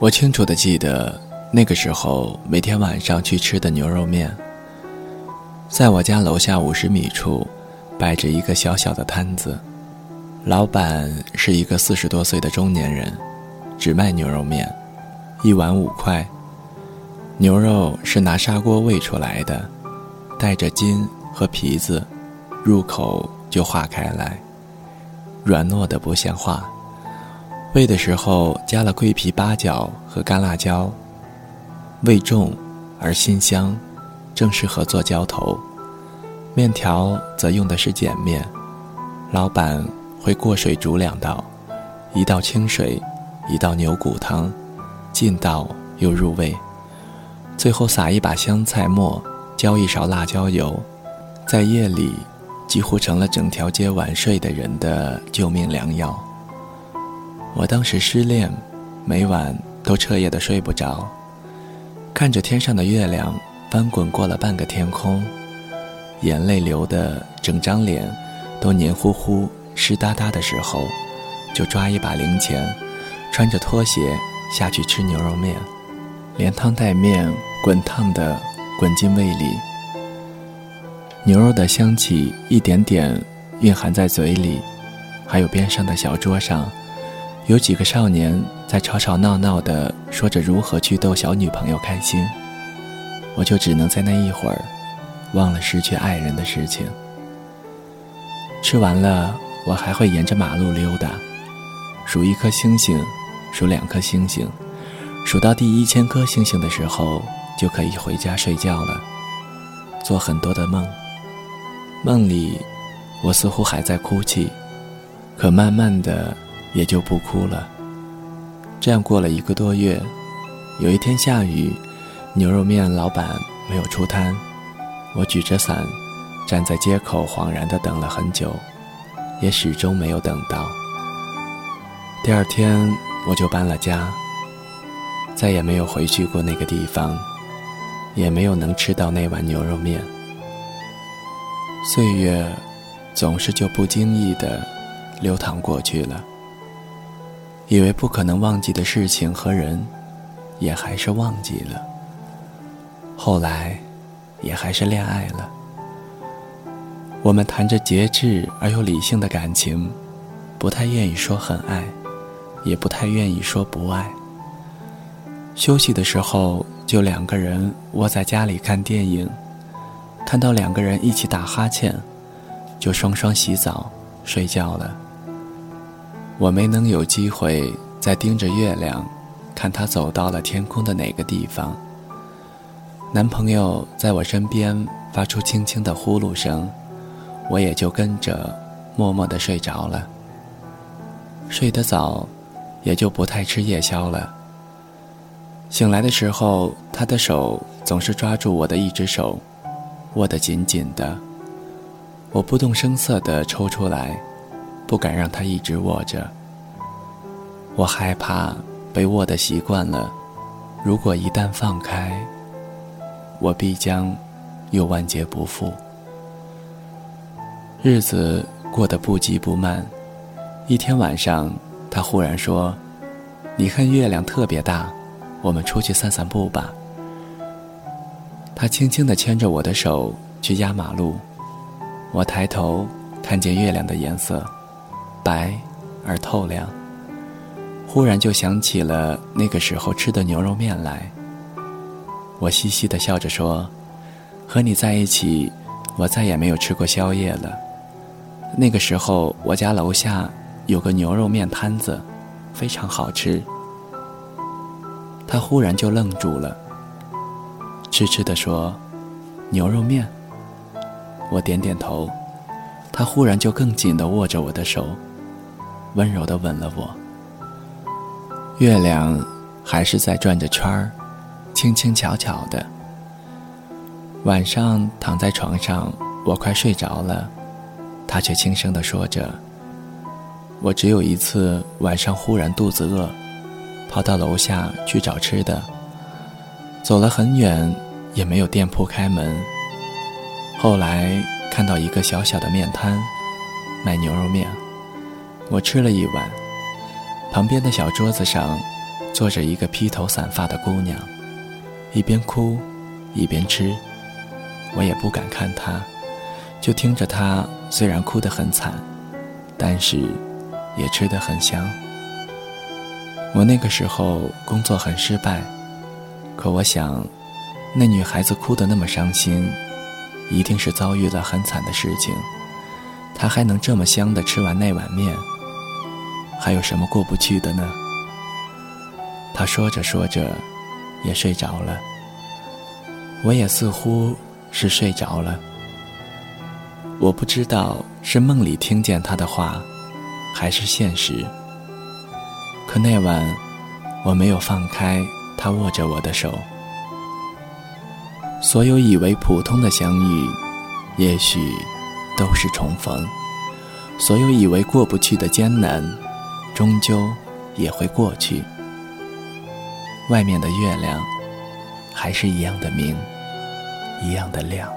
我清楚的记得，那个时候每天晚上去吃的牛肉面，在我家楼下五十米处，摆着一个小小的摊子，老板是一个四十多岁的中年人，只卖牛肉面，一碗五块。牛肉是拿砂锅煨出来的，带着筋和皮子，入口就化开来，软糯的不像话。煨的时候加了桂皮、八角和干辣椒，味重而辛香，正适合做浇头。面条则用的是碱面，老板会过水煮两道，一道清水，一道牛骨汤，劲道又入味。最后撒一把香菜末，浇一勺辣椒油，在夜里几乎成了整条街晚睡的人的救命良药。我当时失恋，每晚都彻夜的睡不着，看着天上的月亮翻滚过了半个天空，眼泪流的整张脸都黏糊糊、湿哒哒的时候，就抓一把零钱，穿着拖鞋下去吃牛肉面，连汤带面滚烫的滚进胃里，牛肉的香气一点点蕴含在嘴里，还有边上的小桌上。有几个少年在吵吵闹闹的说着如何去逗小女朋友开心，我就只能在那一会儿，忘了失去爱人的事情。吃完了，我还会沿着马路溜达，数一颗星星，数两颗星星，数到第一千颗星星的时候，就可以回家睡觉了。做很多的梦，梦里，我似乎还在哭泣，可慢慢的。也就不哭了。这样过了一个多月，有一天下雨，牛肉面老板没有出摊，我举着伞，站在街口恍然的等了很久，也始终没有等到。第二天我就搬了家，再也没有回去过那个地方，也没有能吃到那碗牛肉面。岁月总是就不经意的流淌过去了。以为不可能忘记的事情和人，也还是忘记了。后来，也还是恋爱了。我们谈着节制而又理性的感情，不太愿意说很爱，也不太愿意说不爱。休息的时候，就两个人窝在家里看电影，看到两个人一起打哈欠，就双双洗澡睡觉了。我没能有机会再盯着月亮，看它走到了天空的哪个地方。男朋友在我身边发出轻轻的呼噜声，我也就跟着默默地睡着了。睡得早，也就不太吃夜宵了。醒来的时候，他的手总是抓住我的一只手，握得紧紧的。我不动声色地抽出来。不敢让他一直握着，我害怕被握的习惯了。如果一旦放开，我必将又万劫不复。日子过得不急不慢，一天晚上，他忽然说：“你看月亮特别大，我们出去散散步吧。”他轻轻地牵着我的手去压马路，我抬头看见月亮的颜色。白而透亮。忽然就想起了那个时候吃的牛肉面来。我嘻嘻的笑着说：“和你在一起，我再也没有吃过宵夜了。那个时候我家楼下有个牛肉面摊子，非常好吃。”他忽然就愣住了，痴痴的说：“牛肉面。”我点点头。他忽然就更紧的握着我的手。温柔的吻了我。月亮还是在转着圈儿，轻轻巧巧的。晚上躺在床上，我快睡着了，他却轻声的说着：“我只有一次晚上忽然肚子饿，跑到楼下去找吃的，走了很远也没有店铺开门。后来看到一个小小的面摊，卖牛肉面。”我吃了一碗，旁边的小桌子上，坐着一个披头散发的姑娘，一边哭，一边吃。我也不敢看她，就听着她虽然哭得很惨，但是也吃得很香。我那个时候工作很失败，可我想，那女孩子哭得那么伤心，一定是遭遇了很惨的事情。她还能这么香的吃完那碗面，还有什么过不去的呢？他说着说着，也睡着了。我也似乎是睡着了。我不知道是梦里听见他的话，还是现实。可那晚，我没有放开他握着我的手。所有以为普通的相遇，也许都是重逢；所有以为过不去的艰难，终究也会过去。外面的月亮，还是一样的明，一样的亮。